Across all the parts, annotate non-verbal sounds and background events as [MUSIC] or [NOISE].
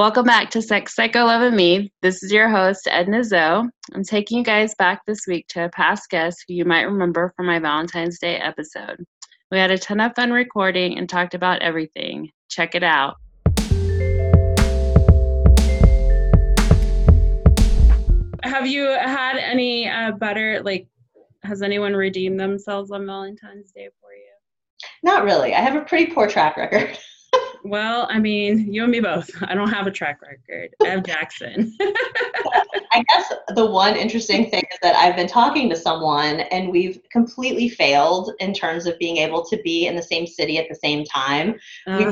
Welcome back to Sex Psycho Love and Me. This is your host, Edna XO. I'm taking you guys back this week to a past guest who you might remember from my Valentine's Day episode. We had a ton of fun recording and talked about everything. Check it out. Have you had any uh, better, like, has anyone redeemed themselves on Valentine's Day for you? Not really. I have a pretty poor track record. [LAUGHS] Well, I mean, you and me both. [LAUGHS] I don't have a track record. I have Jackson. [LAUGHS] I guess the one interesting thing is that I've been talking to someone and we've completely failed in terms of being able to be in the same city at the same time. We,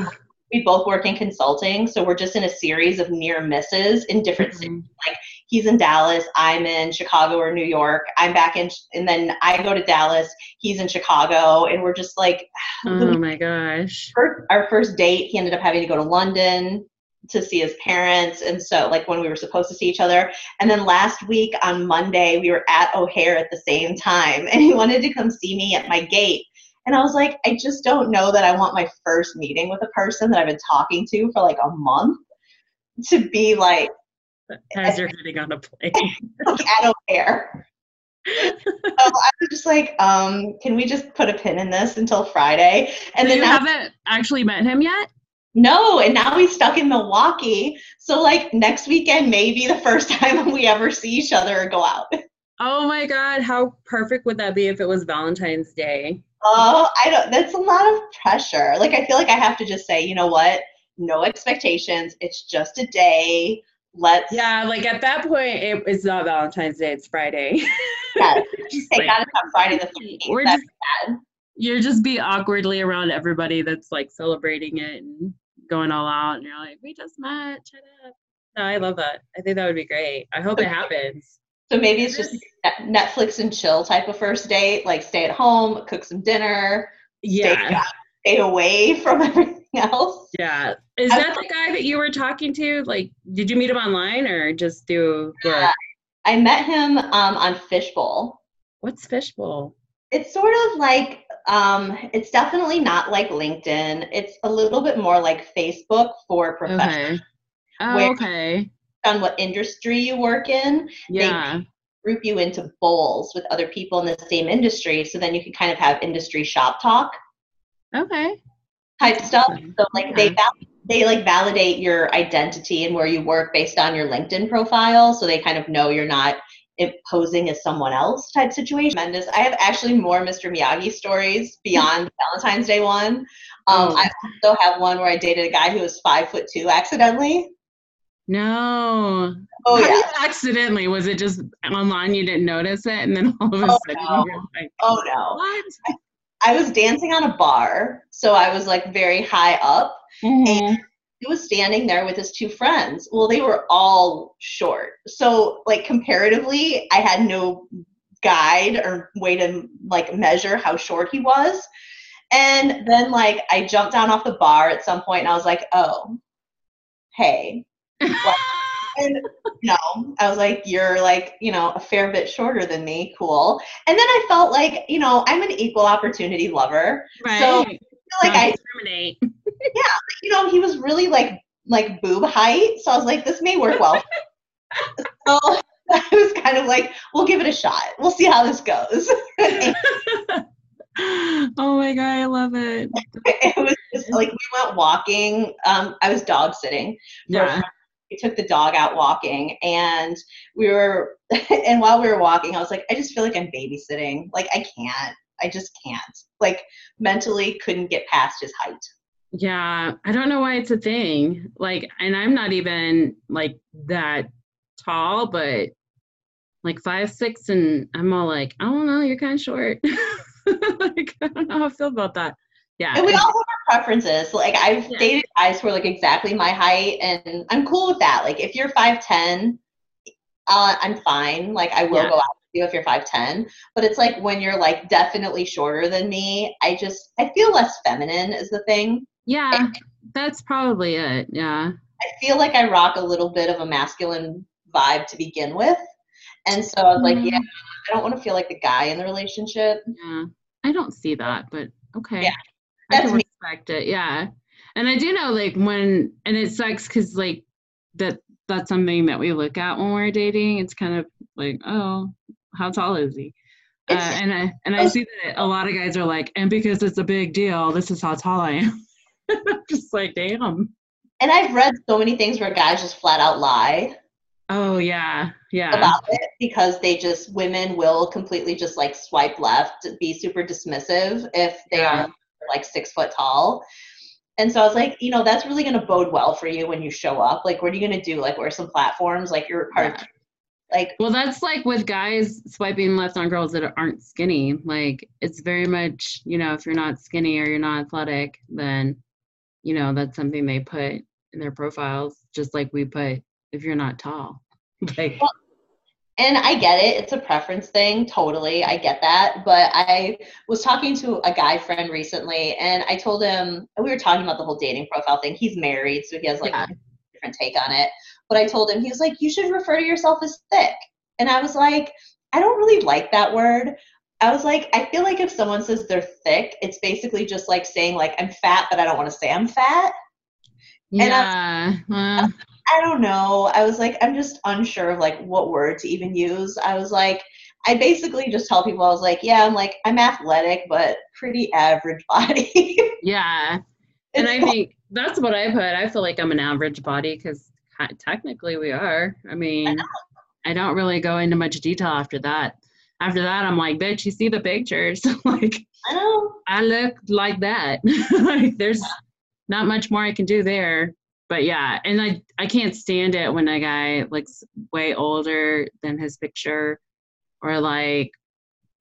we both work in consulting, so we're just in a series of near misses in different mm-hmm. cities. Like he's in Dallas, I'm in Chicago or New York. I'm back in, and then I go to Dallas, he's in Chicago, and we're just like, [SIGHS] oh my gosh. Our first date, he ended up having to go to London to see his parents, and so like when we were supposed to see each other. And then last week on Monday, we were at O'Hare at the same time, [LAUGHS] and he wanted to come see me at my gate. And I was like, I just don't know that I want my first meeting with a person that I've been talking to for like a month to be like as you're getting on a plane. [LAUGHS] I don't care. so [LAUGHS] I was just like, um, can we just put a pin in this until Friday? And so then you now, haven't actually met him yet? No, and now he's stuck in Milwaukee. So like next weekend, maybe the first [LAUGHS] time we ever see each other or go out. Oh my god, how perfect would that be if it was Valentine's Day? Oh, I don't that's a lot of pressure. Like I feel like I have to just say, you know what? No expectations. It's just a day let's yeah like at that point it, it's not valentine's day it's friday. [LAUGHS] Yeah. Just like, gotta come friday the 13th we're just, you're just be awkwardly around everybody that's like celebrating it and going all out and you're like we just met shut up. No i love that. I think that would be great. I hope it happens. So maybe it's just netflix and chill type of first date like stay at home cook some dinner yeah stay, away [LAUGHS] from everything else. Yeah. Is that the guy that you were talking to? Like, did you meet him online or just through work? I met him um, on Fishbowl. What's Fishbowl? It's sort of like, um, it's definitely not like LinkedIn. It's a little bit more like Facebook for professionals. Okay. Oh, okay. On what industry you work in. Yeah. group you into bowls with other people in the same industry so then you can kind of have industry shop talk. Okay type stuff. So like they they like validate your identity and where you work based on your LinkedIn profile. So they kind of know you're not posing as someone else type situation. Tremendous. I have actually more Mr. Miyagi stories beyond [LAUGHS] Valentine's Day one. Um, oh. I also have one where I dated a guy who was five foot two accidentally. No. Oh How yeah. accidentally? Was it just online? You didn't notice it, and then all of a oh, sudden no. like, "Oh no!" What? I was dancing on a bar, so I was like very high up, mm-hmm. and he was standing there with his two friends. Well, they were all short, so like comparatively, I had no guide or way to like measure how short he was. And then like I jumped down off the bar at some point, and I was like, "Oh, hey." [LAUGHS] and you know, I was like, you're like, you know, a fair bit shorter than me. Cool. And then I felt like, you know, I'm an equal opportunity lover. Right. So I feel like I discriminate. [LAUGHS] yeah. You know, he was really like like boob height. So I was like, this may work well. [LAUGHS] so [LAUGHS] I was kind of like, we'll give it a shot. We'll see how this goes. oh my god, I love it. it was just like we went walking. Um, I was dog sitting yeah we took the dog out walking and we were [LAUGHS] and while we were walking i was like i just feel like i'm babysitting. Like i can't. I just can't. Like mentally couldn't get past his height. Yeah i don't know why it's a thing. Like and i'm not even like that tall but like five six and i'm all like oh, i don't know you're kind of short. [LAUGHS] Like i don't know how i feel about that yeah. And we all have our preferences. Like I've yeah. dated guys who are like exactly my height and I'm cool with that. Like if you're 5'10, uh, I'm fine. Like I will yeah. go out with you if you're 5'10. But it's like when you're like definitely shorter than me, I just I feel less feminine is the thing. Yeah. And that's probably it. Yeah. I feel like I rock a little bit of a masculine vibe to begin with. And so I was like, mm-hmm. yeah, I don't want to feel like the guy in the relationship. Yeah. I don't see that, but okay. Yeah. That's I can me. respect it. Yeah. And I do know like when and it sucks because like that that's something that we look at when we're dating. It's kind of like, oh, how tall is he? Uh, and I and I see that a lot of guys are like, and because it's a big deal, this is how tall I am. [LAUGHS] just like, damn. And I've read so many things where guys just flat out lie. Oh yeah, yeah. About it because they just women will completely just like swipe left, be super dismissive if they yeah. are like six foot tall. And so I was like, you know, that's really going to bode well for you when you show up. Like, what are you going to do? Like, wear some platforms? Like, you're part yeah. of like well that's like with guys swiping left on girls that aren't skinny like it's very much you know if you're not skinny or you're not athletic then you know that's something they put in their profiles just like we put if you're not tall [LAUGHS] like well, and I get it. It's a preference thing. Totally. I get that. But I was talking to a guy friend recently and I told him, we were talking about the whole dating profile thing. He's married, so he has like yeah. a different take on it. But I told him, he was like, you should refer to yourself as thick. And I was like, I don't really like that word. I was like, I feel like if someone says they're thick, it's basically just like saying like I'm fat, but I don't want to say I'm fat. Yeah. And I, was, I don't know. I was like, I'm just unsure of like what word to even use. I was like, I basically just tell people I was like, yeah, I'm like I'm athletic, but pretty average [LAUGHS] body. yeah. And I think that's what I put. I feel like I'm an average body because technically we are. I mean, I, I don't really go into much detail after that. After that, I'm like, bitch, you see the pictures. [LAUGHS] like, I know. I look like that. [LAUGHS] like, there's not much more I can do there. But yeah, and I I can't stand it when a guy looks way older than his picture, or like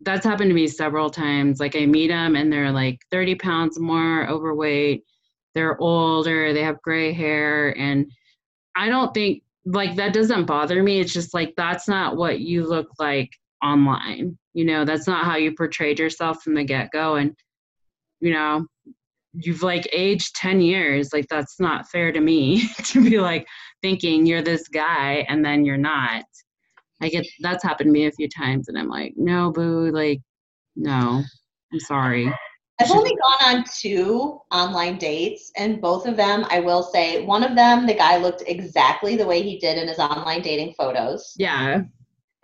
that's happened to me several times. Like I meet them and they're like 30 pounds more overweight, they're older, they have gray hair, and I don't think like that doesn't bother me. It's just like that's not what you look like online. You know, that's not how you portrayed yourself from the get go. And, you know, you've like aged 10 years like that's not fair to me [LAUGHS] to be like thinking you're this guy and then you're not i get that's happened to me a few times and i'm like no boo like no i'm sorry I've only gone on two online dates, and both of them, I will say, one of them, the guy looked exactly the way he did in his online dating photos. Yeah.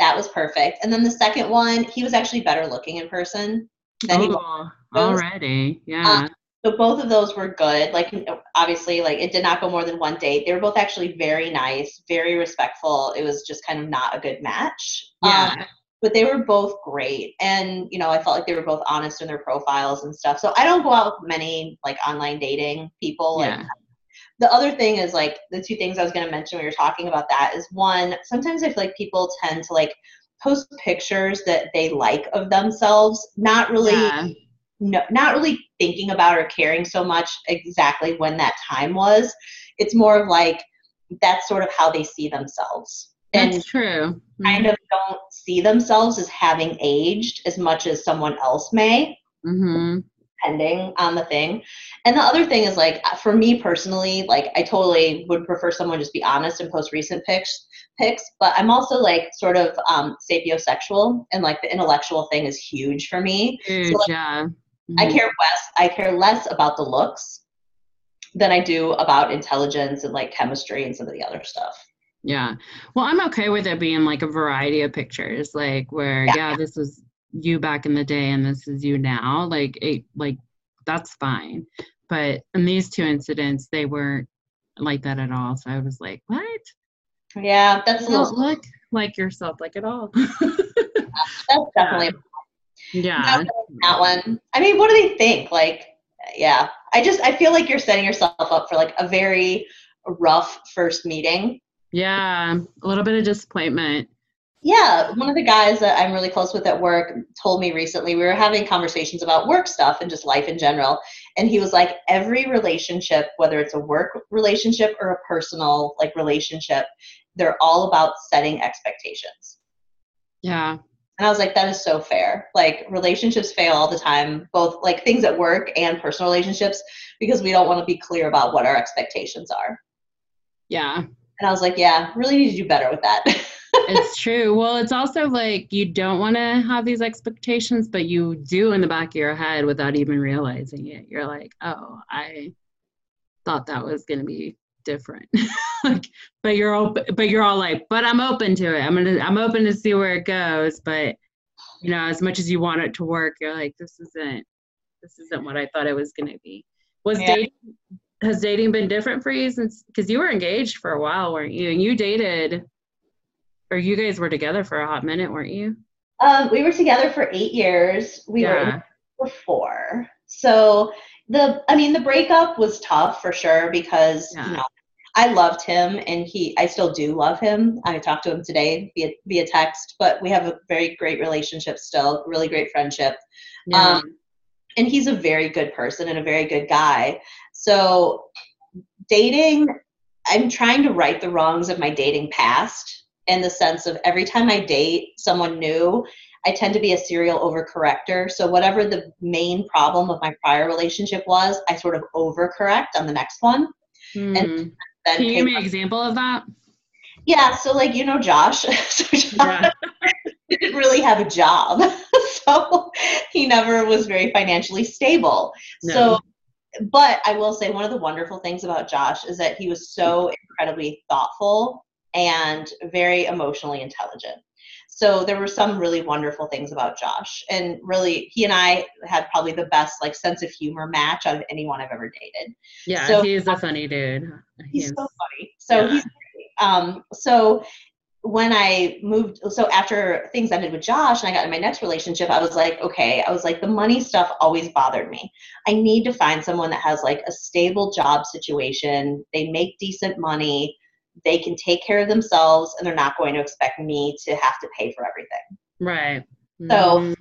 That was perfect. And then the second one, he was actually better looking in person than oh, he was. Already. Yeah. Um, so both of those were good. Like obviously like it did not go more than one date. They were both actually very nice very respectful. It was just kind of not a good match. Yeah. um, but they were both great. And you know i felt like they were both honest in their profiles and stuff. So i don't go out with many like online dating people. Yeah. Like, the other thing is like the two things i was going to mention when you're talking about that is one sometimes i feel like people tend to like post pictures that they like of themselves. Not really yeah. no, not really thinking about or caring so much exactly when that time was. It's more of like that's sort of how they see themselves. That's and true. Mm-hmm. Kind of don't see themselves as having aged as much as someone else may. Mm-hmm. Depending on the thing. And the other thing is like for me personally, like I totally would prefer someone just be honest and post recent pics pics, but I'm also like sort of um sapiosexual and like the intellectual thing is huge for me. Huge, so, like, yeah. Mm-hmm. I care less. I care less about the looks than I do about intelligence and like chemistry and some of the other stuff. Yeah. Well, I'm okay with it being like a variety of pictures, like where yeah, yeah this was you back in the day and this is you now. Like it, like that's fine. But in these two incidents, they weren't like that at all. So I was like, what? Yeah, that's you don't look like yourself like at all. [LAUGHS] that's definitely yeah. That one. I mean, what do they think? Like, yeah. I just I feel like you're setting yourself up for like a very rough first meeting. Yeah, a little bit of disappointment. Yeah, one of the guys that I'm really close with at work told me recently we were having conversations about work stuff and just life in general. And he was like, every relationship, whether it's a work relationship or a personal like relationship, they're all about setting expectations. Yeah. And I was like, that is so fair. Like relationships fail all the time, both like things at work and personal relationships, because we don't want to be clear about what our expectations are. Yeah. And I was like, yeah, really need to do better with that. [LAUGHS] it's true. Well, it's also like you don't want to have these expectations, but you do in the back of your head without even realizing it. You're like, oh, I thought that was going to be different. [LAUGHS] like, but you're open, but you're all like, but I'm open to it. I'm gonna, I'm open to see where it goes. But you know, as much as you want it to work, you're like, this isn't, this isn't what I thought it was gonna be. Was yeah. dating, has dating been different for you since? Because you were engaged for a while, weren't you? And you dated, or you guys were together for a hot minute, weren't you? Um, we were together for eight years. We yeah. were for four. So the I mean the breakup was tough for sure because yeah. you know I loved him and he I still do love him. I talked to him today via via text, but we have a very great relationship still, really great friendship. Yeah. Um, and he's a very good person and a very good guy. So dating I'm trying to right the wrongs of my dating past in the sense of every time I date someone new, I tend to be a serial overcorrector. So whatever the main problem of my prior relationship was, I sort of overcorrect on the next one. Mm. And hmm. Then Can you give me an example of that? Yeah, so like you know Josh, [LAUGHS] so Josh yeah. [LAUGHS] didn't really have a job, [LAUGHS] so he never was very financially stable. No. So, but I will say one of the wonderful things about Josh is that he was so incredibly thoughtful and very emotionally intelligent. So there were some really wonderful things about Josh. And really, he and I had probably the best like sense of humor match out of anyone I've ever dated. Yeah, so, he's a funny dude. He's, he's so funny. So yeah. he's um so when I moved, so after things ended with Josh and I got in my next relationship, I was like, okay, I was like, the money stuff always bothered me. I need to find someone that has like a stable job situation. They make decent money they can take care of themselves and they're not going to expect me to have to pay for everything. Right. So mm-hmm.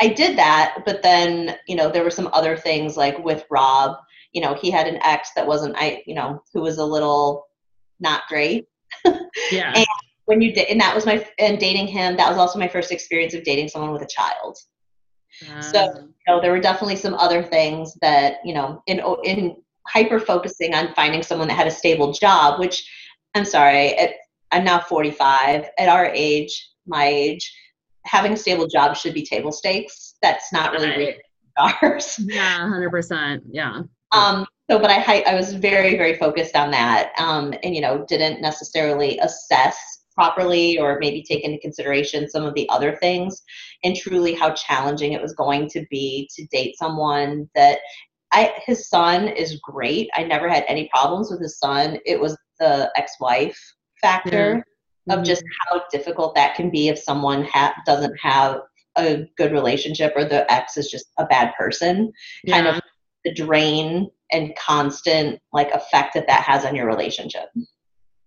I did that, but then, you know, there were some other things like with Rob, you know, he had an ex that wasn't I, you know, who was a little not great. [LAUGHS] Yeah. and when you did and that was my and dating him, that was also my first experience of dating someone with a child. Um. So, ah. you know, there were definitely some other things that, you know, in in hyper focusing on finding someone that had a stable job, which I'm sorry, at, I'm now 45. At our age, my age, having a stable job should be table stakes. That's not really right. [LAUGHS] ours. Yeah, 100%. Yeah. Um, so, but I, I was very, very focused on that um, and, you know, didn't necessarily assess properly or maybe take into consideration some of the other things and truly how challenging it was going to be to date someone that I his son is great. I never had any problems with his son. It was the ex-wife factor of mm-hmm. just how difficult that can be if someone ha- doesn't have a good relationship or the ex is just a bad person. Yeah. Kind of the drain and constant like effect that that has on your relationship.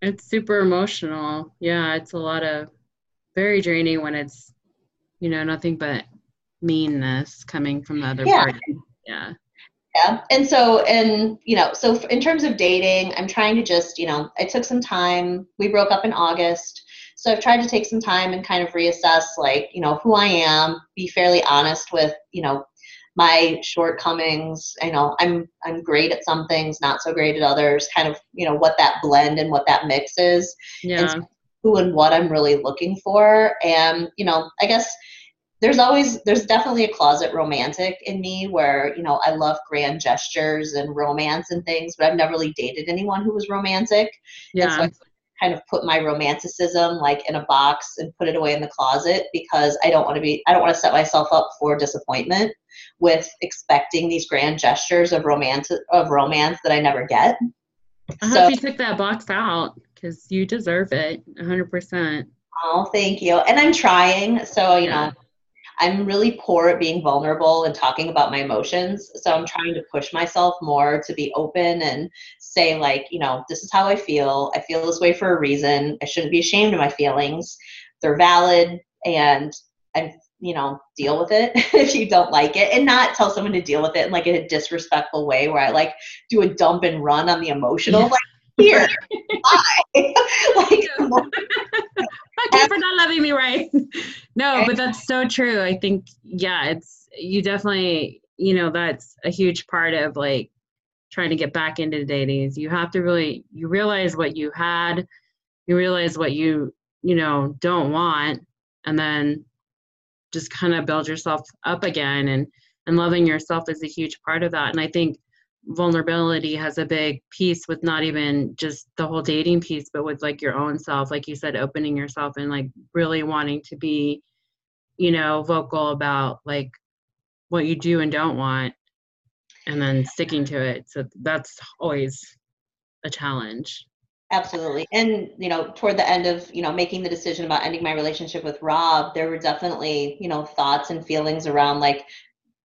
It's super emotional. Yeah, it's a lot of very draining when it's you know nothing but meanness coming from the other yeah. party. Yeah yeah. And so and you know so in terms of dating i'm trying to just you know i took some time. We broke up in august. So i've tried to take some time and kind of reassess like you know who i am be fairly honest with you know my shortcomings. You know i'm i'm great at some things not so great at others kind of you know what that blend and what that mix is. Yeah. and who and what i'm really looking for. And you know i guess there's always there's definitely a closet romantic in me where you know i love grand gestures and romance and things but i've never really dated anyone who was romantic yeah so I kind of put my romanticism like in a box and put it away in the closet because i don't want to be i don't want to set myself up for disappointment with expecting these grand gestures of romance of romance that i never get i so, hope you took that box out because you deserve it 100% Oh, thank you. And I'm trying. So, you yeah. know, I'm really poor at being vulnerable and talking about my emotions. So I'm trying to push myself more to be open and say, like, you know, this is how I feel. I feel this way for a reason. I shouldn't be ashamed of my feelings. They're valid and I, you know, deal with it [LAUGHS] if you don't like it and not tell someone to deal with it in like a disrespectful way where I like do a dump and run on the emotional. Yeah. Like, here, [LAUGHS] [LAUGHS] like, okay [LAUGHS] for not loving me right no but that's so true. I think yeah it's you definitely you know that's a huge part of like trying to get back into dating is you have to really you realize what you had you realize what you you know don't want and then just kind of build yourself up again and and loving yourself is a huge part of that and i think vulnerability has a big piece with not even just the whole dating piece, but with like your own self, like you said, opening yourself and like really wanting to be, you know, vocal about like what you do and don't want and then sticking to it. So that's always a challenge. Absolutely. And, you know, toward the end of, you know, making the decision about ending my relationship with Rob, there were definitely, you know, thoughts and feelings around like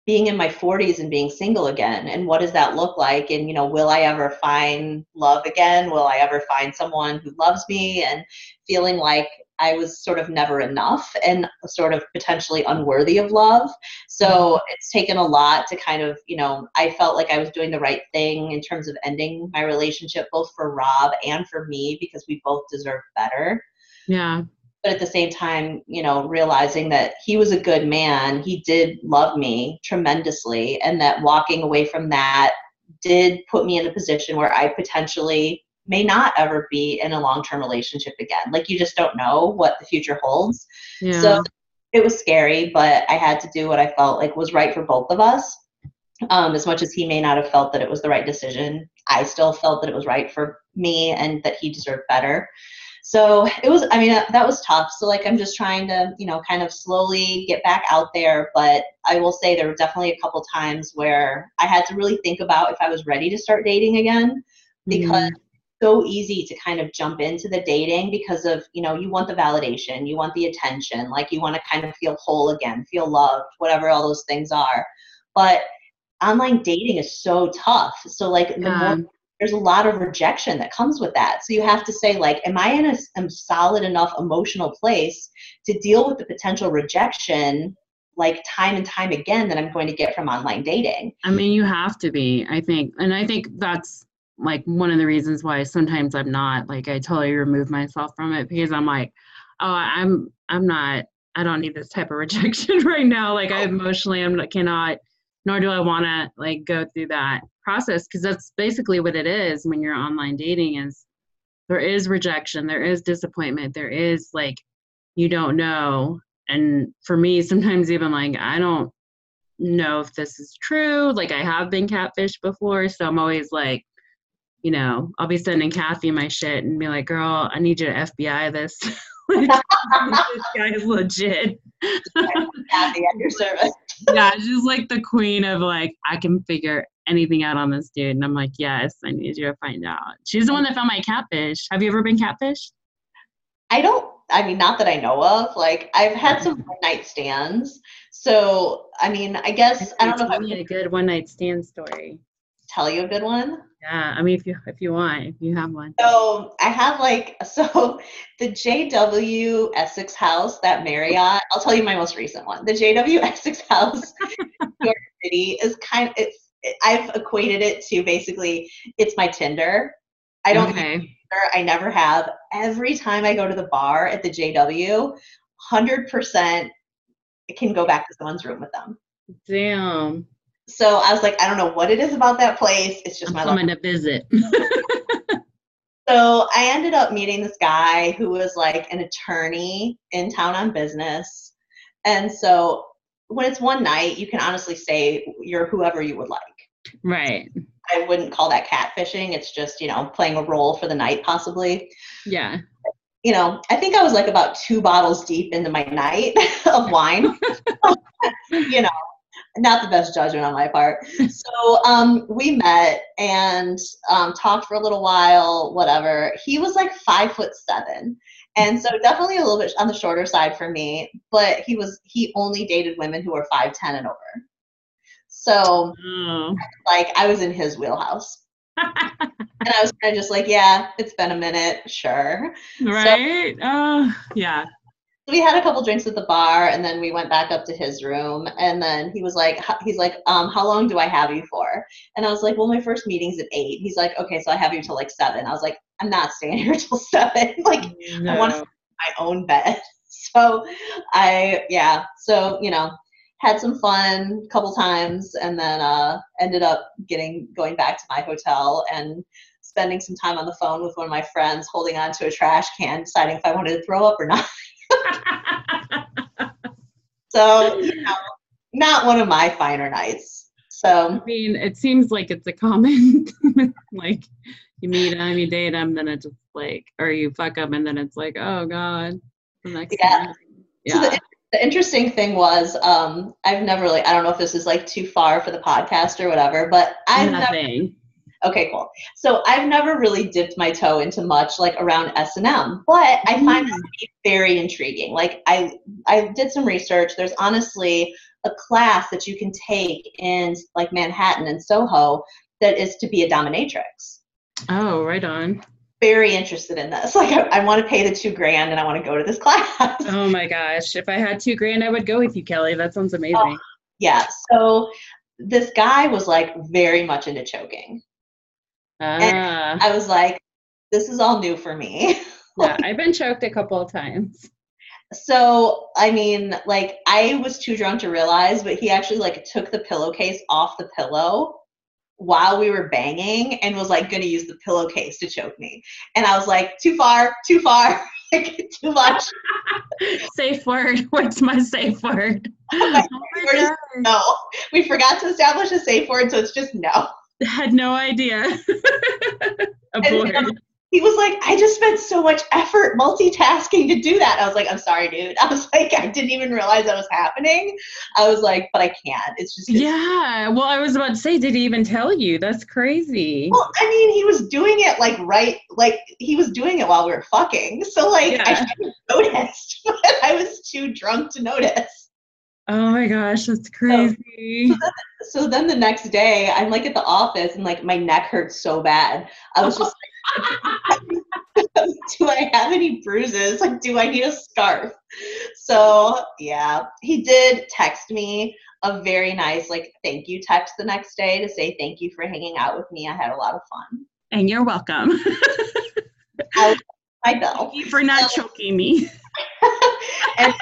being in my 40s and being single again and what does that look like and you know will i ever find love again will i ever find someone who loves me and feeling like I was sort of never enough and sort of potentially unworthy of love. So mm-hmm. it's taken a lot to kind of, you know, I felt like I was doing the right thing in terms of ending my relationship, both for Rob and for me, because we both deserve better. Yeah. But at the same time, you know, realizing that he was a good man, he did love me tremendously, and that walking away from that did put me in a position where I potentially may not ever be in a long-term relationship again. Like you just don't know what the future holds. Yeah. so it was scary but i had to do what i felt like was right for both of us. Um, as much as he may not have felt that it was the right decision i still felt that it was right for me and that he deserved better so it was i mean that was tough. So like i'm just trying to you know kind of slowly get back out there. But i will say there were definitely a couple times where i had to really think about if i was ready to start dating again because mm so easy to kind of jump into the dating because of you know you want the validation you want the attention like you want to kind of feel whole again feel loved whatever all those things are. But online dating is so tough. So like the more there's a lot of rejection that comes with that. So you have to say like am i in a, a solid enough emotional place to deal with the potential rejection like time and time again that i'm going to get from online dating? I mean you have to be i think and i think that's like one of the reasons why sometimes I'm not like I totally remove myself from it because I'm like, oh, I'm I'm not I don't need this type of [LAUGHS] rejection right now. Like I oh. emotionally I'm cannot nor do I want to like go through that process because that's basically what it is when you're online dating is there is rejection, there is disappointment, there is like you don't know. And for me, [LAUGHS] sometimes even like I don't know if this is true. Like I have been catfished before, so I'm always like, you know, I'll be sending Kathy my shit and be like, girl, I need you to FBI this. [LAUGHS] this guy is legit. Kathy at your service. yeah, she's like the queen of like, I can figure anything out on this dude. And I'm like, yes, I need you to find out. She's the one that found my catfish. Have you ever been catfish? I don't, I mean, not that I know of. Like, I've had some one night stands. So, I mean, I guess, I don't know if I'm a good one night stand story. Tell you a good one? Yeah, I mean, if you if you want, if you have one. So I have like [LAUGHS] so the JW Essex House, that Marriott. I'll tell you my most recent one. The JW [LAUGHS] Essex House, New York City, is kind. Of, it's I've equated it to basically it's my Tinder. I don't. Okay. I never have. Every time I go to the bar at the JW, hundred percent, can go back to someone's room with them. Damn so I was like, I don't know what it is about that place. It's just I'm my coming to visit. [LAUGHS] so I ended up meeting this guy who was like an attorney in town on business. And so when it's one night, you can honestly say you're whoever you would like. Right. I wouldn't call that catfishing. It's just, you know, playing a role for the night, possibly. Yeah. You know, I think I was like about two bottles deep into my night [LAUGHS] of wine. [LAUGHS] you know, not the best judgment on my part. [LAUGHS] so um, we met and um, talked for a little while, whatever. He was like five foot seven. And so definitely a little bit on the shorter side for me, but he was he only dated women who were five ten and over. So oh. like I was in his wheelhouse. and I was kind of just like, yeah, it's been a minute, sure. Right. So, uh, yeah we had a couple drinks at the bar and then we went back up to his room and then he was like he's like um how long do i have you for? And i was like well my first meeting's at eight. He's like okay so i have you till like seven. I was like i'm not staying [LAUGHS] here till seven. [LAUGHS] Like no. i want to my own bed. [LAUGHS] So i yeah so you know had some fun a couple times and then uh ended up getting going back to my hotel and spending some time on the phone with one of my friends holding on to a trash can deciding if i wanted to throw up or not [LAUGHS] so, you know, not one of my finer nights. So I mean, it seems like it's a common [LAUGHS] like you meet them, you date them, then it's just like, or you fuck them, and then it's like, oh god, the next Yeah. time. So the, the interesting thing was, um, I've never really, I don't know if this is like too far for the podcast or whatever, but I've never, Nothing. Okay, cool. So I've never really dipped my toe into much like around S and M, but I find mm. to be very intriguing. Like I, I did some research. There's honestly a class that you can take in like Manhattan and Soho that is to be a dominatrix. Oh, right on. Very interested in this. [LAUGHS] Like I, I want to pay the two grand and I want to go to this [LAUGHS] class. Oh my gosh. If I had two grand, I would go with you, Kelly. That sounds amazing. Oh, yeah. So this guy was like very much into choking. Ah, I was like, this is all new for me. [LAUGHS] yeah, I've been choked a couple of times. So, I mean, like I was too drunk to realize, but he actually like took the pillowcase off the pillow while we were banging and was like going to use the pillowcase to choke me. And I was like, too far, too far, [LAUGHS] like too much. [LAUGHS] safe word. What's my safe word? my Oh my God. No. We forgot to establish a safe word, so it's just no. Had no idea. [LAUGHS] Abort. um, he was like, I just spent so much effort multitasking to do that. I was like, I'm sorry, dude. [LAUGHS] I was like, I didn't even realize that was happening. I was like, but I can't. It's just Yeah. Well, I was about to say, did he even tell you? That's crazy. Well, I mean, he was doing it like right, like he was doing it while we were fucking. So like I Yeah. should have noticed, [LAUGHS] but I was too drunk to notice. Oh my gosh, that's crazy. So then the next day, I'm like at the office and like my neck hurts so bad. I was just like, [LAUGHS] do I have any bruises? Like, do I need a scarf? So yeah, he did text me a very nice like thank you text the next day to say thank you for hanging out with me. I had a lot of fun. And you're welcome. [LAUGHS] My bill. Thank you for not choking me. [LAUGHS] and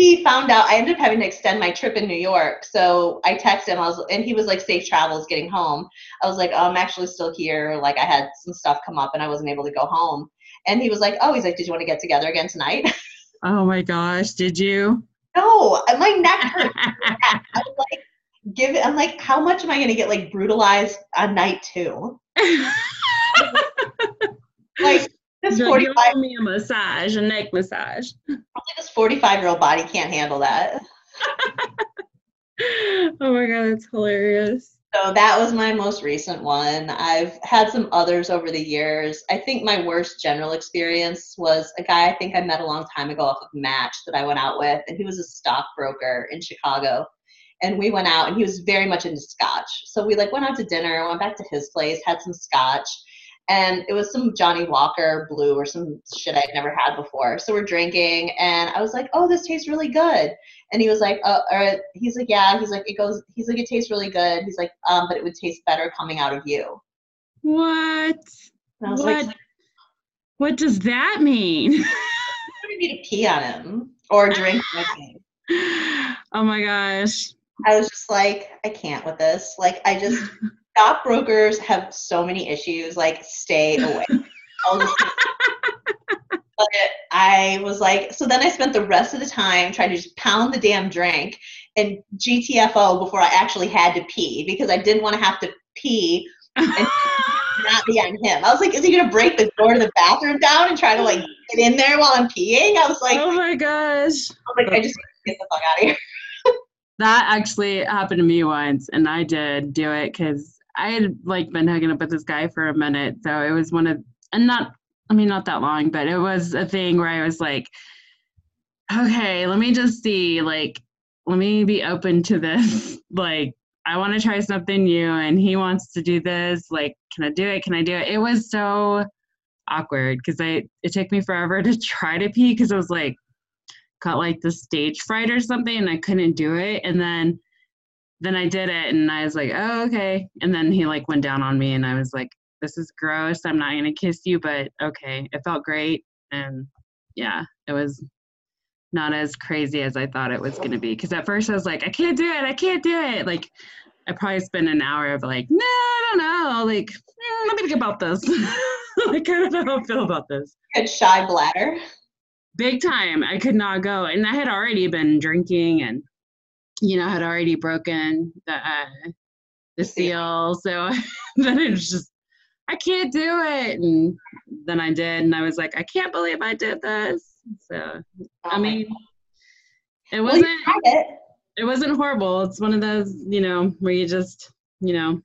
he found out I ended up having to extend my trip in New York. So I texted him, I was and he was like safe travels getting home. I was like, oh, I'm actually still here. Like I had some stuff come up and I wasn't able to go home. And he was like, Oh, he's like, Did you want to get together again tonight? [LAUGHS] Oh my gosh, did you? no, my neck hurt. I was like, give it I'm like, how much am I gonna get like brutalized on night two? [LAUGHS] Like this You're 45 giving me a massage, a neck massage. [LAUGHS] this 45 year old body can't handle that. Oh my god, that's hilarious. So that was my most recent one. I've had some others over the years. I think my worst general experience was a guy I think I met a long time ago off of Match that I went out with, and he was a stockbroker in Chicago. And we went out, and he was very much into scotch. So we like went out to dinner, went back to his place, had some scotch, and it was some Johnnie Walker Blue or some shit I'd never had before. So we're drinking, and I was like, "Oh, this tastes really good." And he was like, uh, or he's like, yeah. He's like, it goes. He's like, it tastes really good. He's like, um, but it would taste better coming out of you. What? I was What? like, What does that mean? [LAUGHS] I me to pee on him or drink [LAUGHS] with me. oh my gosh. I was just like, I can't with this. Like, I just [LAUGHS] stockbrokers have so many issues. Like, stay [LAUGHS] away. But I was like, so then I spent the rest of the time trying to just pound the damn drink and GTFO before I actually had to pee because I didn't want to have to pee and [LAUGHS] not be on him. I was like, is he gonna break the door to the bathroom down and try to like get in there while I'm peeing? I was like, oh my gosh. I was like, I just get the fuck out of here. [LAUGHS] That actually happened to me once, and I did do it because I had like been hooking up with this guy for a minute. So it was one of, and not, I mean, not that long, but it was a thing where I was like, okay, let me just see, like, let me be open to this. [LAUGHS] like, I want to try something new, and he wants to do this. Like, can I do it? Can I do it? It was so awkward because I it took me forever to [LAUGHS] try to pee because I was like got like the stage fright or something and I couldn't do it and then then I did it and I was like oh okay. And then he like went down on me and I was like this is gross. I'm not gonna kiss you but okay. It felt great and yeah it was not as crazy as I thought it was gonna be. Because at first I was like I can't do it. I can't do it. Like I probably spent an hour of like no I don't know. Like mm, let me think about this. [LAUGHS] Like I don't know how I feel about this. Good shy bladder. big time. I could not go. And i had already been drinking and you know had already broken the uh, the seal. So [LAUGHS] then it was just, I can't do it. And then I did, and I was like, I can't believe I did this. So, I Oh mean, it wasn't, tried it. it wasn't horrible. It's one of those, you know, where you just, you know,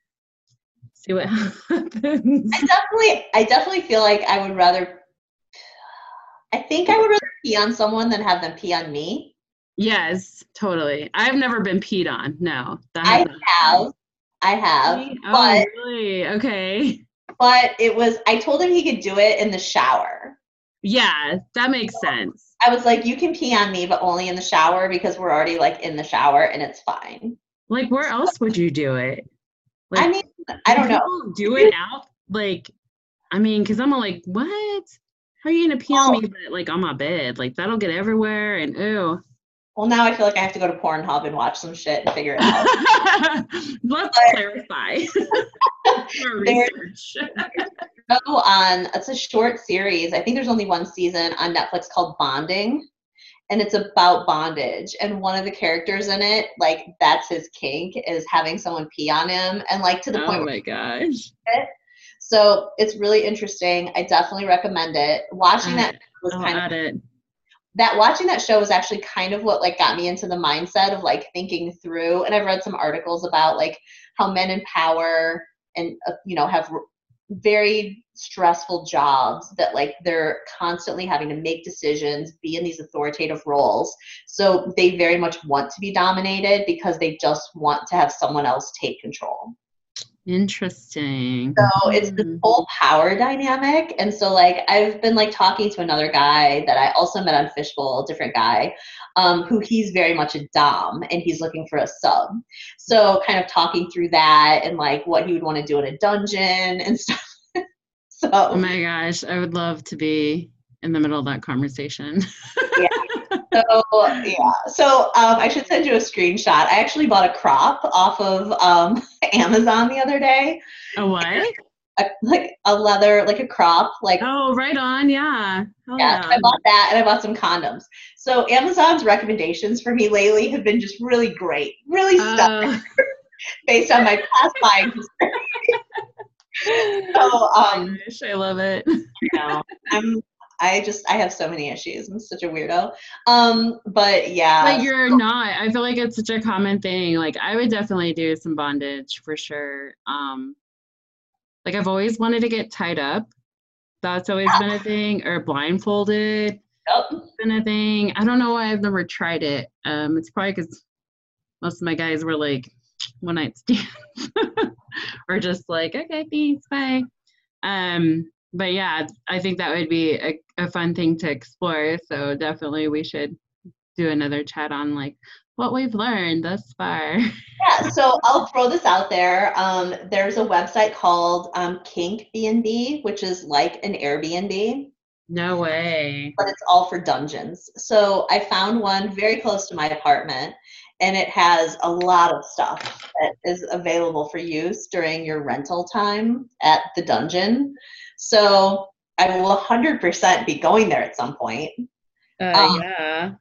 see what [LAUGHS] happens. I definitely, I definitely feel like I would rather. I think I would rather pee on someone than have them pee on me. Yes, totally. I've never been peed on. No, that I hasn't have, I have, Really? Oh, but really? Okay. [LAUGHS] but it was. I told him he could do it in the shower. Yeah, that makes sense. I was like, you can pee on me, but only in the shower because we're already like in the shower and it's fine. Like, where else would you do it? I mean, I don't do know. Do it out? Like, I mean, because I'm like, what? How are you gonna pee on me, but like on my bed? Like that'll get everywhere, and ew. Well, now I feel like I have to go to Pornhub and watch some shit and figure it out. [LAUGHS] Let's But- clarify. [LAUGHS] Research. Go on. It's a short series. I think there's only one season on Netflix called Bonding, and it's about bondage. And one of the characters in it, like that's his kink, is having someone pee on him, and like to the oh point Oh where my gosh. So it's really interesting. I definitely recommend it. Watching that was I'll kind of it. That watching that show was actually kind of what like got me into the mindset of like thinking through. And I've read some articles about like how men in power and uh, you know have very stressful jobs that like they're constantly having to make decisions, be in these authoritative roles. So they very much want to be dominated because they just want to have someone else take control. Interesting. So it's this Hmm. whole power dynamic. And so like I've been like talking to another guy that I also met on Fishbowl, a different guy, um, who he's very much a Dom and he's looking for a sub. So kind of talking through that and like what he would want to do in a dungeon and [LAUGHS] stuff. so Oh my gosh, I would love to be in the middle of that conversation. [LAUGHS] so yeah. So um, I should send you a screenshot. I actually bought a crop off of um, [LAUGHS] Amazon the other day. A what? A, like a leather, like a crop, like Oh, right on. Yeah. Hell Yeah, I bought that and I bought some condoms. So Amazon's recommendations for me lately have been just really great, really stuck Uh, [LAUGHS] based on my past buying history. [LAUGHS] so um, gosh, I love it. you know, I'm I just I have so many issues. I'm such a weirdo. Um, but yeah, But you're not. I feel like it's such a common thing. Like I would definitely do some bondage for sure. Um like I've always wanted to get tied up. That's always been a thing. Or blindfolded. Yep. Been a thing. I don't know why I've never tried it. Um it's probably because most of my guys were like one night stands. [LAUGHS] or just like, okay, thanks, bye. Um but yeah, I think that would be a, a fun thing to explore. So definitely we should do another chat on like what we've learned thus far. [LAUGHS] Yeah, so I'll throw this out there. Um, there's a website called um, Kink B&B, which is like an Airbnb. No way. but it's all for dungeons. So I found one very close to my apartment, and it has a lot of stuff that is available for use during your rental time at the dungeon. So I will 100% be going there at some point Uh, Um, yeah.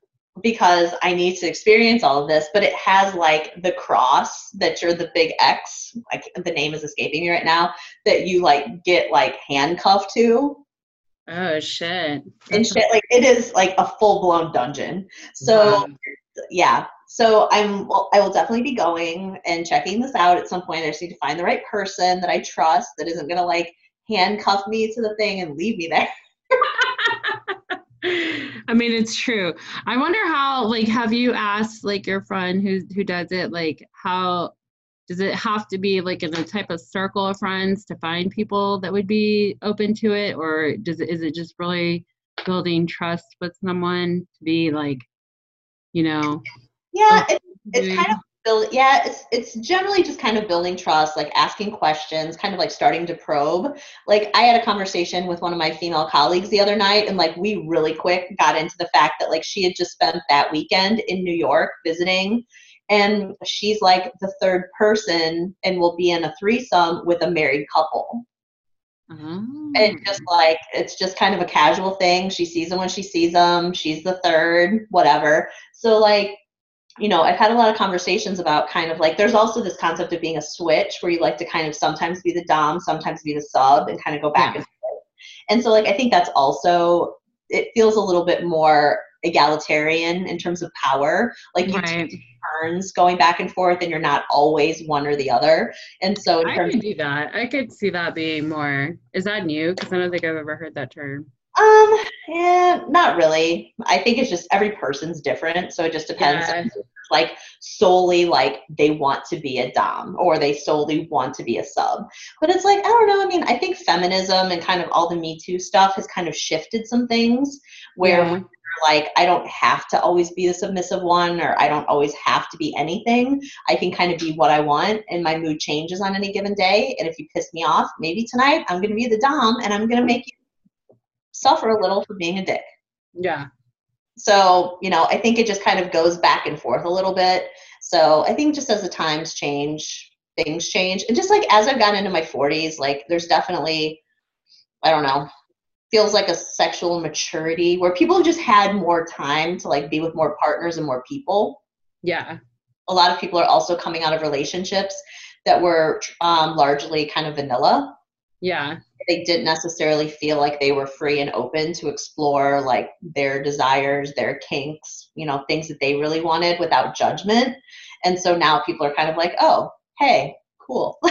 because I need to experience all of this. But it has like the cross that you're the big X, like the name is escaping me right now, that you like get like handcuffed to Oh shit. and shit. Like it is like a full blown dungeon. So Wow. yeah so i'm well, i will definitely be going and checking this out at some point i just need to find the right person that i trust that isn't going to like handcuff me to the thing and leave me there [LAUGHS] I mean, it's true. I wonder how. Like, have you asked like your friend who who does it? Like, how does it have to be like in a type of circle of friends to find people that would be open to it, or does it is it just really building trust with someone to be like, you know, yeah it, it's kind of build yeah it's it's generally just kind of building trust like asking questions kind of like starting to probe. Like i had a conversation with one of my female colleagues the other night and like we really quick got into the fact that like she had just spent that weekend in new york visiting and she's like the third person and will be in a threesome with a married couple. Oh. and just like it's just kind of a casual thing. She sees them when she sees them. She's the third whatever. So like you know, I've had a lot of conversations about kind of like there's also this concept of being a switch where you like to kind of sometimes be the dom, sometimes be the sub, and kind of go back Yeah. and forth. And so, like, I think that's also it feels a little bit more egalitarian in terms of power. Like you Right. take turns going back and forth, and you're not always one or the other. And so, in I terms could do that. I could see that being more. Is that new? Because I don't think I've ever heard that term. Um, yeah, not really. I think it's just every person's different, so it just depends. Yeah. Like solely like they want to be a dom or they solely want to be a sub. But it's like I don't know. I mean, I think feminism and kind of all the Me Too stuff has kind of shifted some things where Yeah. like I don't have to always be the submissive one or I don't always have to be anything. I can kind of be what I want and my mood changes on any given day. And if you piss me off, maybe tonight I'm gonna be the dom and I'm gonna make you suffer a little for being a dick. Yeah. So, you know, I think it just kind of goes back and forth a little bit. So I think just as the times change, things change. And just like as I've gotten into my 40s, like there's definitely, I don't know, feels like a sexual maturity where people just had more time to like be with more partners and more people. Yeah. A lot of people are also coming out of relationships that were um, largely kind of vanilla Yeah. They didn't necessarily feel like they were free and open to explore like their desires, their kinks, you know, things that they really wanted without judgment. And so now people are kind of like, oh, hey, cool. [LAUGHS]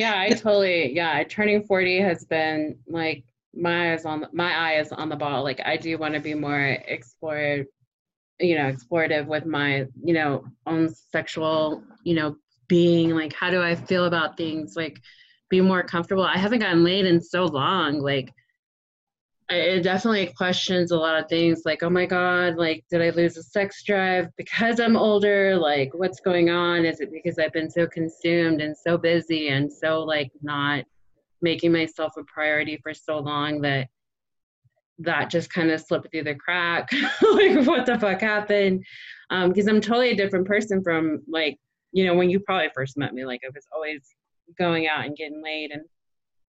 Yeah, I totally yeah. Turning 40 has been like my eyes on my eye is on the ball. Like I do want to be more explore, you know, explorative with my, you know, own sexual, you know, being. Like how do I feel about things? Like be more comfortable. I haven't gotten laid in so long. Like I- it definitely questions a lot of things like oh my god like did i lose a sex drive because i'm older like what's going on is it because i've been so consumed and so busy and so like not making myself a priority for so long that that just kind of slipped through the crack [LAUGHS] like what the fuck happened um because i'm totally a different person from like you know when you probably first met me like i was always going out and getting laid and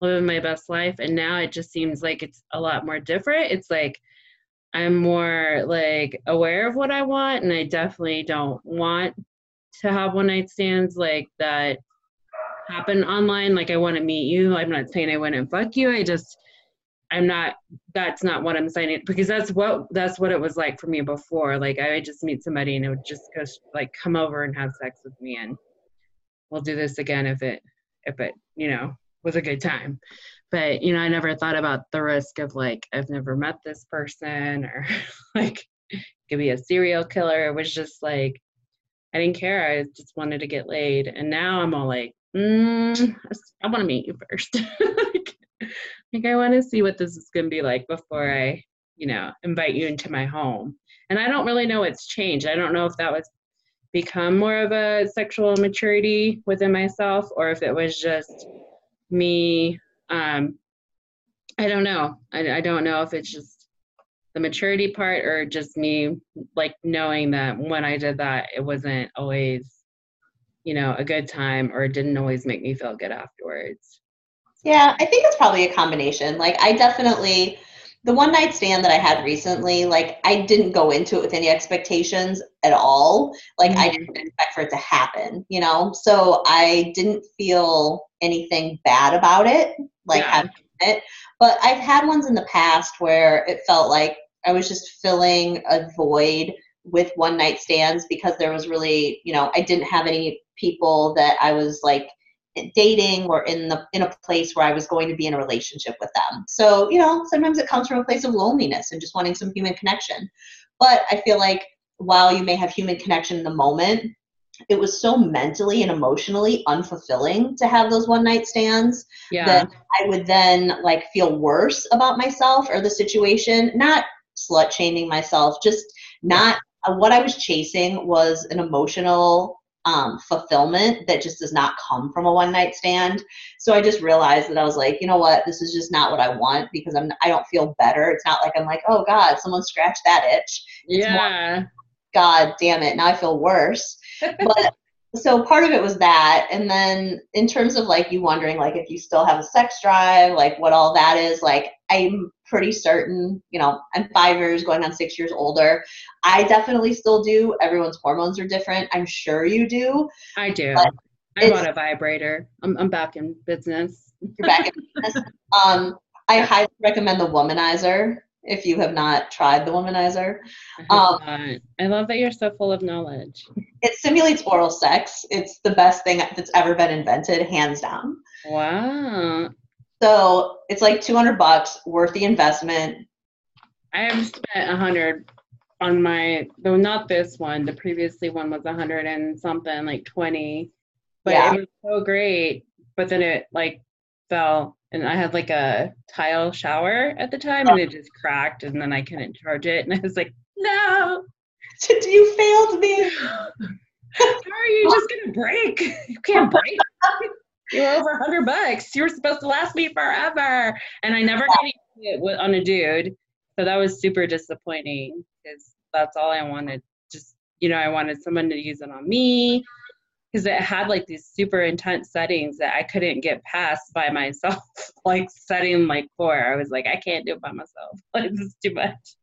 living my best life. And now it just seems like it's a lot more different. It's like i'm more like aware of what i want and i definitely don't want to have one night stands like that happen online. Like i want to meet you. I'm not saying i to fuck you. I just i'm not that's not what i'm saying because that's what that's what it was like for me before. Like i would just meet somebody and it would just go like come over and have sex with me and we'll do this again if it it you know was a good time. But you know i never thought about the risk of like i've never met this person or [LAUGHS] like could be a serial killer. It was just like i didn't care. I just wanted to get laid. And now i'm all like mm, i want to meet you first. [LAUGHS] Like, like i want to see what this is going to be like before i you know invite you into my home. And i don't really know what's changed. I don't know if that was become more of a sexual maturity within myself or if it was just me um i don't know I, I don't know if it's just the maturity part or just me like knowing that when i did that it wasn't always you know a good time or it didn't always make me feel good afterwards Yeah, I think it's probably a combination. Like, I definitely, the one night stand that I had recently, like, I didn't go into it with any expectations at all. Like, I Mhm. didn't expect for it to happen, you know? So I didn't feel anything bad about it, like, Yeah. having it. But I've had ones in the past where it felt like I was just filling a void with one night stands because there was really, you know, I didn't have any people that I was like, dating or in the in a place where I was going to be in a relationship with them. So, you know, sometimes it comes from a place of loneliness and just wanting some human connection. But I feel like while you may have human connection in the moment, it was so mentally and emotionally unfulfilling to have those one night stands yeah that I would then like feel worse about myself or the situation, not slut shaming myself, just not what I was chasing was an emotional um, fulfillment that just does not come from a one night stand. So I just realized that I was like, you know what, this is just not what I want because I'm I don't feel better. It's not like I'm like, oh God, someone scratched that itch. It's more- yeah God damn it, now I feel worse. [LAUGHS] But so part of it was that. And then in terms of like you wondering like if you still have a sex drive, like what all that is, like I'm pretty certain, you know, I'm five years going on six years older. I definitely still do. Everyone's hormones are different. I'm sure you do. I do. I bought a vibrator. I'm, I'm back in business. You're back in business. [LAUGHS] Um, I highly recommend the womanizer if you have not tried the womanizer. I, Um. I love that you're so full of knowledge. It simulates oral sex. It's the best thing that's ever been invented, hands down. Wow. So it's like 200 bucks, worth the investment. I have spent hundred on my though not this one. The previously one was hundred and something, like twenty. But Yeah. it was so great. But then it like fell and I had like a tile shower at the time and it just cracked and then I couldn't charge it [LAUGHS] and I was like, No, [LAUGHS] you failed me. [LAUGHS] how are you just gonna break? You can't break. You're over a hundred bucks. You were supposed to last me forever. And I never got it on a dude. So that was super disappointing because that's all I wanted. Just, you know, I wanted someone to use it on me because it had like these super intense settings that I couldn't get past by myself. [LAUGHS] like setting like four. I was like, I can't do it by myself. [LAUGHS] Like, this is too much.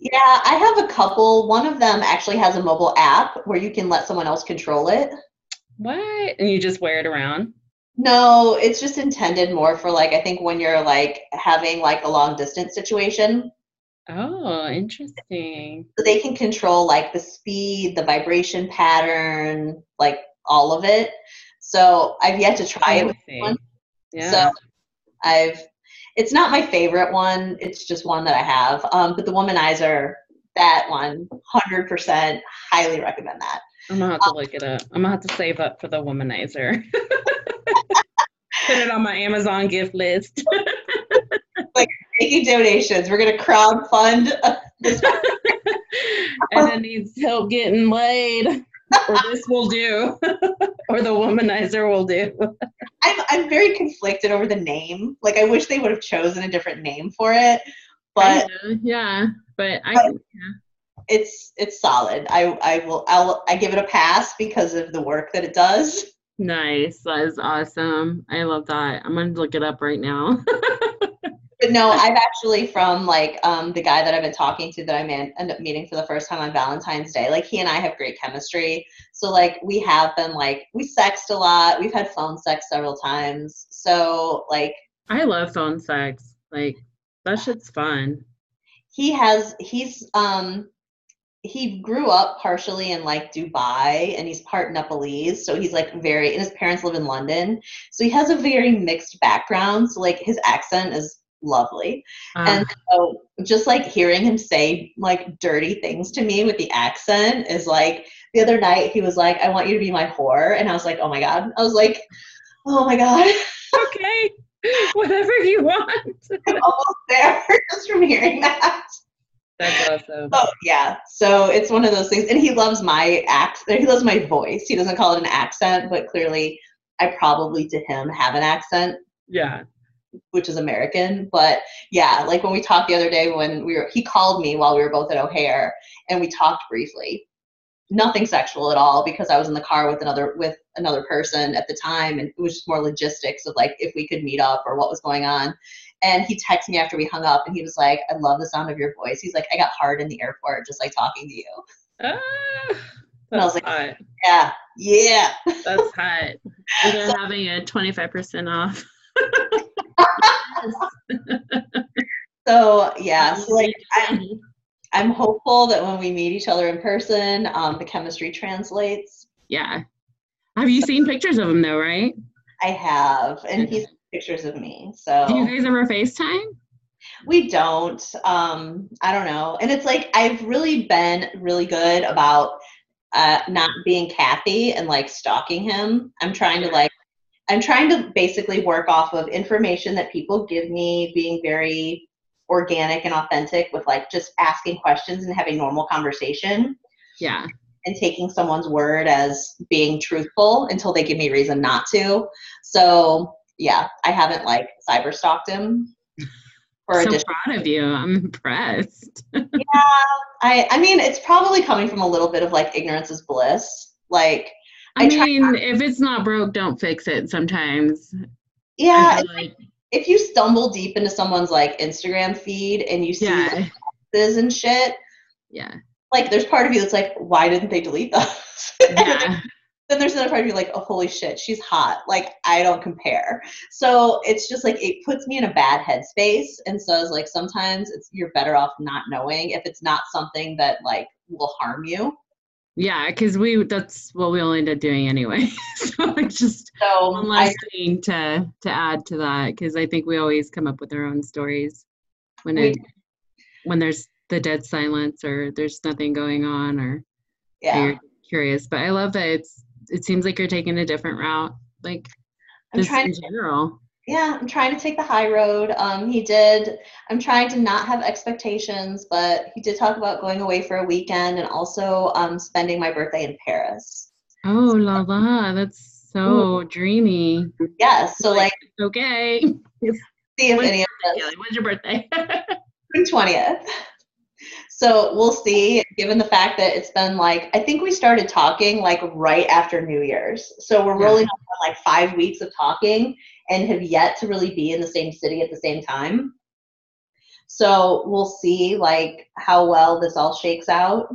Yeah, I have a couple. One of them actually has a mobile app where you can let someone else control it. What? And you just wear it around? No, it's just intended more for like I think when you're like having like a long distance situation. Oh, interesting. So they can control like the speed, the vibration pattern, like all of it. So I've yet to try it with one. Yeah. So I've it's not my favorite one. It's just one that I have. Um, but the womanizer, that one, hundred percent, highly recommend that. I'm gonna have to look it up. I'm gonna have to save up for the womanizer. Put it on my Amazon gift list. Like making donations. We're gonna crowd fund. [LAUGHS] this. and it needs help getting laid. Or this will do. [LAUGHS] or the womanizer will do. I'm I'm very conflicted over the name. Like I wish they would have chosen a different name for it, but yeah. But I But- it's it's solid. I I will I'll I give it a pass because of the work that it does. nice. That is awesome. I love that. I'm gonna look it up right now. [LAUGHS] But no, I've actually from like um the guy that I've been talking to that I man end up meeting for the first time on Valentine's Day. Like he and I have great chemistry. So like we have been like we sexed a lot. We've had phone sex several times. So like I love phone sex. Like that shit's fun. he has he's um he grew up partially in like Dubai and he's part Nepalese, so he's like very and his parents live in London. So he has a very mixed background. So like his accent is lovely. Uh, And so just like hearing him say like dirty things to me with the accent is like the other night he was like, I want you to be my whore. And I was like, oh my God. I was like, oh my God. okay. [LAUGHS] Whatever you want. [LAUGHS] I'm almost there [LAUGHS] just from hearing that. That's awesome. Oh yeah. So it's one of those things. And he loves my accent. He loves my voice. He doesn't call it an accent, but clearly I probably to him have an accent. Yeah. which is American. But yeah, like when we talked the other day when we were, he called me while we were both at O'Hare and we talked briefly. Nothing sexual at all because I was in the car with another with another person at the time, and it was just more logistics of like if we could meet up or what was going on. And he texted me after we hung up, and he was like, "I love the sound of your voice." He's like, "I got hard in the airport just like talking to you." Ah, And I was like- hot. Yeah, yeah. That's [LAUGHS] hot. And they're having a 25% off. [LAUGHS] So yeah, so like I'm I'm hopeful that when we meet each other in person, um, the chemistry translates. yeah. Have you seen pictures of him though, right? I have, and he's pictures of me. So Do you guys ever FaceTime? we don't. Um, I don't know, and it's like I've really been really good about uh, not being Kathy and like stalking him. I'm trying to like. I'm trying to basically work off of information that people give me, being very organic and authentic with like just asking questions and having normal conversation. Yeah. and taking someone's word as being truthful until they give me reason not to. So yeah, I haven't like cyber stalked him for so proud of you. I'm impressed. [LAUGHS] Yeah, I I mean it's probably coming from a little bit of like ignorance is bliss. Like I, I mean, if it's not broke, don't fix it sometimes. yeah, like if you stumble deep into someone's like Instagram feed and you see Yeah. like, this and shit, Yeah. like there's part of you that's like, why didn't they delete those? [LAUGHS] Yeah. then there's another part of you like, oh holy shit, she's hot. Like I don't compare. So it's just like it puts me in a bad headspace. And so it's like sometimes it's you're better off not knowing if it's not something that like will harm you. Yeah, because we that's what we'll end up doing anyway. [LAUGHS] so it's just So one I, last thing to to add to that because I think we always come up with our own stories when We- it when there's the dead silence or there's nothing going on or yeah, you're curious. But I love that it's it seems like you're taking a different route, like I'm just in general. Yeah, I'm trying to take the high road. Um, he did. I'm trying to not have expectations, but he did talk about going away for a weekend and also um, spending my birthday in Paris. Oh la la, that's so dreamy. Yes, so like Okay. [LAUGHS] see if When's any of us when's your birthday? [LAUGHS] June 20th. So we'll see, given the fact that it's been like, I think we started talking like right after New Year's. So we're Yeah. rolling up on like five weeks of talking and have yet to really be in the same city at the same time. So we'll see like how well this all shakes out.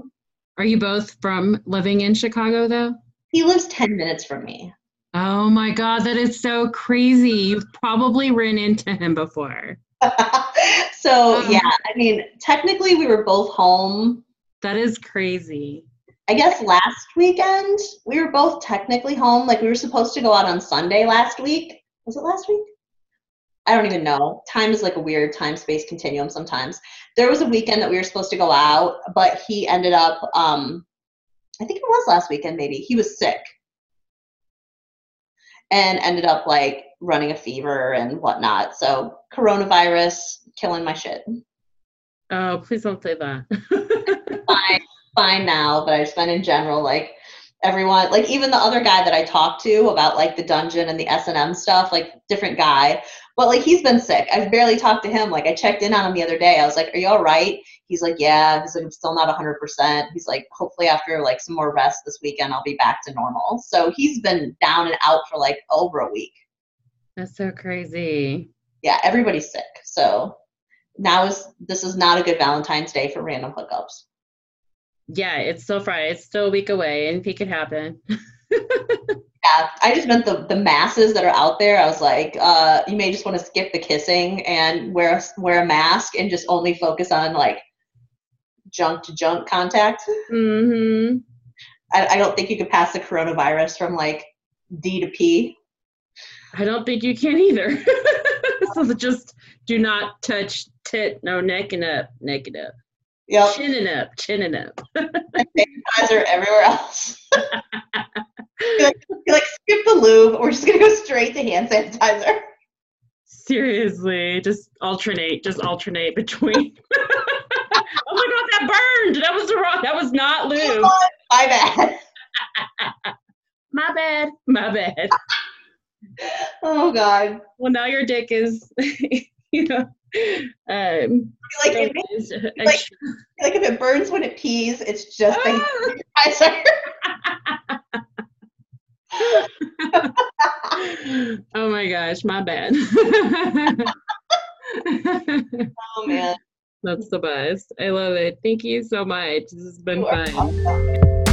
Are you both from living in Chicago though? He lives 10 minutes from me. Oh my god, that is so crazy. You've probably ran into him before. [LAUGHS] so Um, yeah, I mean, technically we were both home That is crazy. I guess last weekend we were both technically home. Like we were supposed to go out on Sunday last week. Was it last week? I don't even know. Time is like a weird time space continuum sometimes. There was a weekend that we were supposed to go out, but he ended up um I think it was last weekend maybe. He was sick. And ended up like running a fever and whatnot. So coronavirus killing my shit. Oh, please don't say that. [LAUGHS] fine, fine now, but I just meant in general, like everyone, like even the other guy that I talked to about like the dungeon and the S and M stuff, like different guy, but like he's been sick. I've barely talked to him. Like I checked in on him the other day. I was like, "Are you all right?" He's like, "Yeah." He's like, "I'm still not 100." percent He's like, "Hopefully after like some more rest this weekend, I'll be back to normal." So he's been down and out for like over a week. That's so crazy. Yeah, everybody's sick. So now is this is not a good Valentine's Day for random hookups. Yeah, it's still Friday. It's still a week away. Anything could happen. [LAUGHS] Yeah, I just meant the the masses that are out there. I was like, uh, you may just want to skip the kissing and wear a, wear a mask and just only focus on like junk to junk contact. Mm-hmm. I, I don't think you could pass the coronavirus from like D to P. I don't think you can either. so [LAUGHS] just do not touch tit, no neck and up, neck and up. Yep, Chin and up, chin and up. are everywhere else. [LAUGHS] you like, like skip the lube. We're just gonna go straight to hand sanitizer. Seriously, just alternate, just alternate between. [LAUGHS] oh my god, that burned. That was the wrong. That was not lube. My bad. My bad. My bad. Oh god. Well, now your dick is, [LAUGHS] you know, um, Like, it makes, like- like if it burns when it pees, it's just sanitizer. [LAUGHS] oh my gosh, my bad. [LAUGHS] Oh man. That's the best. I love it. Thank you so much. This has been You fun.